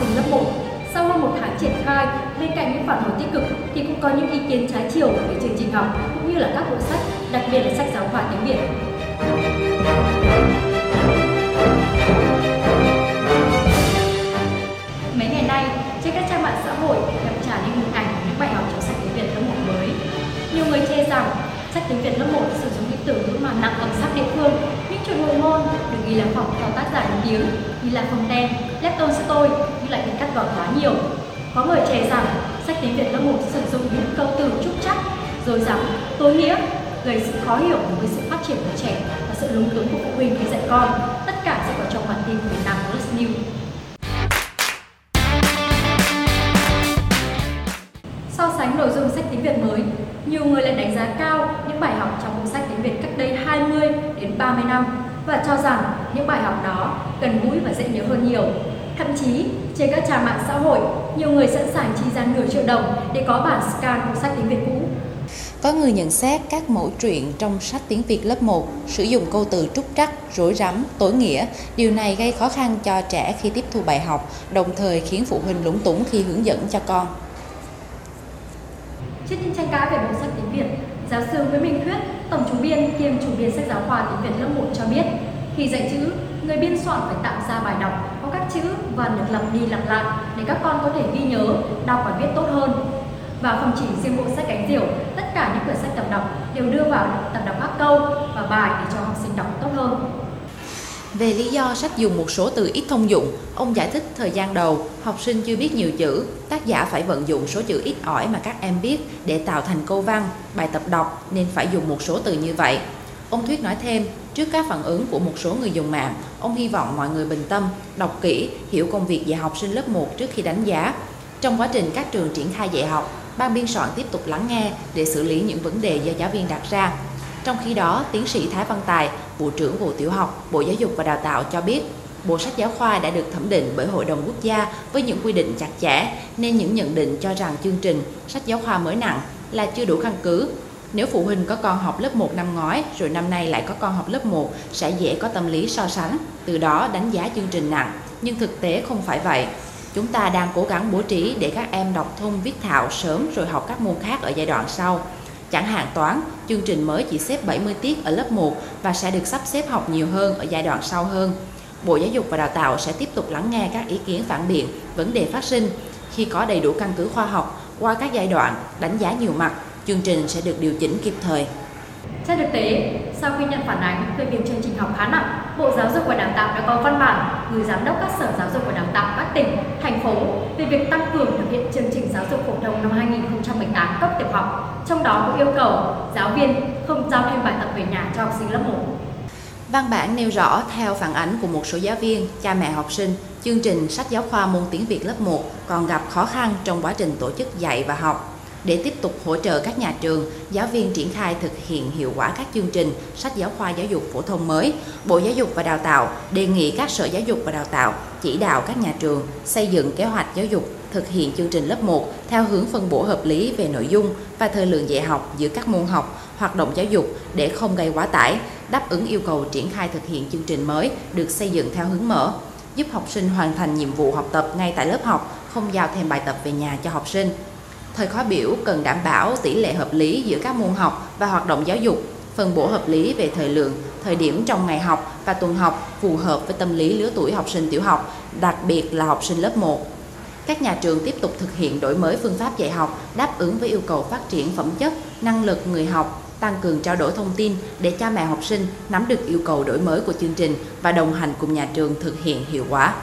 sinh lớp 1. Sau hơn một tháng triển khai, bên cạnh những phản hồi tích cực thì cũng có những ý kiến trái chiều về chương trình học cũng như là các bộ sách, đặc biệt là sách giáo khoa tiếng Việt. Mấy ngày nay, trên các trang mạng xã hội đậm trả những hình ảnh những bài học trong sách tiếng Việt lớp 1 mới. Nhiều người chê rằng sách tiếng Việt lớp 1 sử dụng những từ ngữ mà nặng âm sắc địa phương, những trường ngụ ngôn được ghi là phòng theo tác giả nổi tiếng, ghi là phòng đen, Lev tôi nhưng lại bị cắt gọt quá nhiều. Có người chê rằng sách tiếng Việt lớp 1 sử dụng những câu từ trúc chắc, rồi rằng tối nghĩa, gây sự khó hiểu đối với sự phát triển của trẻ và sự lúng túng của phụ huynh khi dạy con. Tất cả sẽ có trong bản tin của Việt Nam Plus News. So sánh nội dung sách tiếng Việt mới, nhiều người lại đánh giá cao những bài học trong bộ sách tiếng Việt cách đây 20 đến 30 năm và cho rằng những bài học đó gần gũi và dễ nhớ hơn nhiều. Thậm chí, trên các trang mạng xã hội, nhiều người sẵn sàng chi ra nửa triệu đồng để có bản scan của sách tiếng Việt cũ. Có người nhận xét các mẫu truyện trong sách tiếng Việt lớp 1 sử dụng câu từ trúc trắc, rối rắm, tối nghĩa. Điều này gây khó khăn cho trẻ khi tiếp thu bài học, đồng thời khiến phụ huynh lúng túng khi hướng dẫn cho con. Trước những tranh cãi về bộ sách tiếng Việt, giáo sư Nguyễn Minh Thuyết, tổng chủ biên kiêm chủ biên sách giáo khoa tiếng Việt lớp 1 cho biết, khi dạy chữ, người biên soạn phải tạo ra bài đọc có các chữ và được lặp đi lặp lại để các con có thể ghi nhớ, đọc và viết tốt hơn. Và không chỉ riêng bộ sách cánh diều, tất cả những quyển sách tập đọc đều đưa vào tập đọc các câu và bài để cho học sinh đọc tốt hơn. Về lý do sách dùng một số từ ít thông dụng, ông giải thích thời gian đầu, học sinh chưa biết nhiều chữ, tác giả phải vận dụng số chữ ít ỏi mà các em biết để tạo thành câu văn, bài tập đọc nên phải dùng một số từ như vậy. Ông Thuyết nói thêm, trước các phản ứng của một số người dùng mạng, ông hy vọng mọi người bình tâm, đọc kỹ, hiểu công việc dạy học sinh lớp 1 trước khi đánh giá. Trong quá trình các trường triển khai dạy học, ban biên soạn tiếp tục lắng nghe để xử lý những vấn đề do giáo viên đặt ra. Trong khi đó, tiến sĩ Thái Văn Tài, Bộ trưởng Bộ Tiểu học, Bộ Giáo dục và Đào tạo cho biết, Bộ sách giáo khoa đã được thẩm định bởi Hội đồng Quốc gia với những quy định chặt chẽ, nên những nhận định cho rằng chương trình sách giáo khoa mới nặng là chưa đủ căn cứ. Nếu phụ huynh có con học lớp 1 năm ngoái rồi năm nay lại có con học lớp 1 sẽ dễ có tâm lý so sánh, từ đó đánh giá chương trình nặng, nhưng thực tế không phải vậy. Chúng ta đang cố gắng bố trí để các em đọc thông viết thạo sớm rồi học các môn khác ở giai đoạn sau. Chẳng hạn toán, chương trình mới chỉ xếp 70 tiết ở lớp 1 và sẽ được sắp xếp học nhiều hơn ở giai đoạn sau hơn. Bộ Giáo dục và Đào tạo sẽ tiếp tục lắng nghe các ý kiến phản biện, vấn đề phát sinh. Khi có đầy đủ căn cứ khoa học, qua các giai đoạn, đánh giá nhiều mặt, chương trình sẽ được điều chỉnh kịp thời. Trên thực tế, sau khi nhận phản ánh về việc chương trình học khá nặng, Bộ Giáo dục và Đào tạo đã có văn bản gửi giám đốc các sở giáo dục và đào tạo các tỉnh, thành phố về việc tăng cường thực hiện chương trình giáo dục phổ thông năm 2018 cấp tiểu học. Trong đó có yêu cầu giáo viên không giao thêm bài tập về nhà cho học sinh lớp 1. Văn bản nêu rõ theo phản ánh của một số giáo viên, cha mẹ học sinh, chương trình sách giáo khoa môn tiếng Việt lớp 1 còn gặp khó khăn trong quá trình tổ chức dạy và học. Để tiếp tục hỗ trợ các nhà trường, giáo viên triển khai thực hiện hiệu quả các chương trình sách giáo khoa giáo dục phổ thông mới, Bộ Giáo dục và Đào tạo đề nghị các sở giáo dục và đào tạo chỉ đạo các nhà trường xây dựng kế hoạch giáo dục thực hiện chương trình lớp 1 theo hướng phân bổ hợp lý về nội dung và thời lượng dạy học giữa các môn học, hoạt động giáo dục để không gây quá tải, đáp ứng yêu cầu triển khai thực hiện chương trình mới được xây dựng theo hướng mở, giúp học sinh hoàn thành nhiệm vụ học tập ngay tại lớp học, không giao thêm bài tập về nhà cho học sinh. Thời khóa biểu cần đảm bảo tỷ lệ hợp lý giữa các môn học và hoạt động giáo dục, phân bổ hợp lý về thời lượng, thời điểm trong ngày học và tuần học phù hợp với tâm lý lứa tuổi học sinh tiểu học, đặc biệt là học sinh lớp 1. Các nhà trường tiếp tục thực hiện đổi mới phương pháp dạy học đáp ứng với yêu cầu phát triển phẩm chất, năng lực người học, tăng cường trao đổi thông tin để cha mẹ học sinh nắm được yêu cầu đổi mới của chương trình và đồng hành cùng nhà trường thực hiện hiệu quả.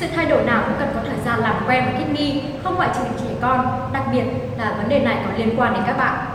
Sự thay đổi nào cũng cần có thời gian làm quen và thích nghi, không ngoại trừ trẻ con, đặc biệt là vấn đề này có liên quan đến các bạn.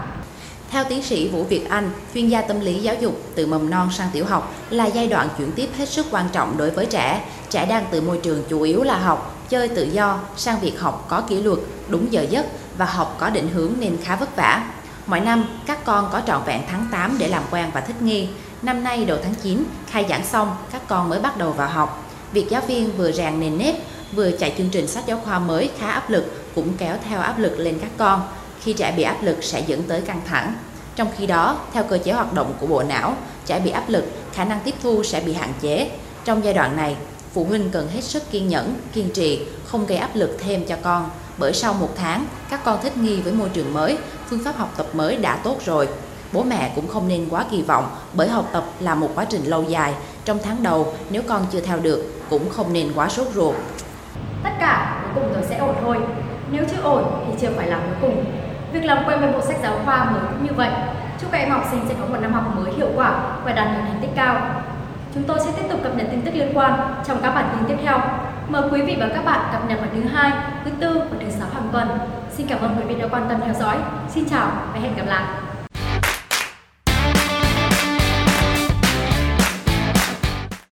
Theo tiến sĩ Vũ Việt Anh, chuyên gia tâm lý giáo dục từ mầm non sang tiểu học là giai đoạn chuyển tiếp hết sức quan trọng đối với trẻ. Trẻ đang từ môi trường chủ yếu là học, chơi tự do sang việc học có kỷ luật, đúng giờ giấc và học có định hướng nên khá vất vả. Mỗi năm, các con có trọn vẹn tháng 8 để làm quen và thích nghi. Năm nay đầu tháng 9, khai giảng xong, các con mới bắt đầu vào học. Việc giáo viên vừa rèn nền nếp, vừa chạy chương trình sách giáo khoa mới khá áp lực cũng kéo theo áp lực lên các con. Khi trẻ bị áp lực sẽ dẫn tới căng thẳng. Trong khi đó, theo cơ chế hoạt động của bộ não, trẻ bị áp lực, khả năng tiếp thu sẽ bị hạn chế. Trong giai đoạn này, phụ huynh cần hết sức kiên nhẫn, kiên trì, không gây áp lực thêm cho con. Bởi sau một tháng, các con thích nghi với môi trường mới, phương pháp học tập mới đã tốt rồi. Bố mẹ cũng không nên quá kỳ vọng bởi học tập là một quá trình lâu dài. Trong tháng đầu, nếu con chưa theo được, cũng không nên quá sốt ruột. Tất cả cuối cùng rồi sẽ ổn thôi. Nếu chưa ổn thì chưa phải là cuối cùng. Việc làm quen với bộ sách giáo khoa mới cũng như vậy. Chúc các em học sinh sẽ có một năm học mới hiệu quả và đạt được thành tích cao. Chúng tôi sẽ tiếp tục cập nhật tin tức liên quan trong các bản tin tiếp theo. Mời quý vị và các bạn cập nhật vào thứ hai, thứ tư và thứ sáu hàng tuần. Xin cảm ơn quý vị đã quan tâm theo dõi. Xin chào và hẹn gặp lại.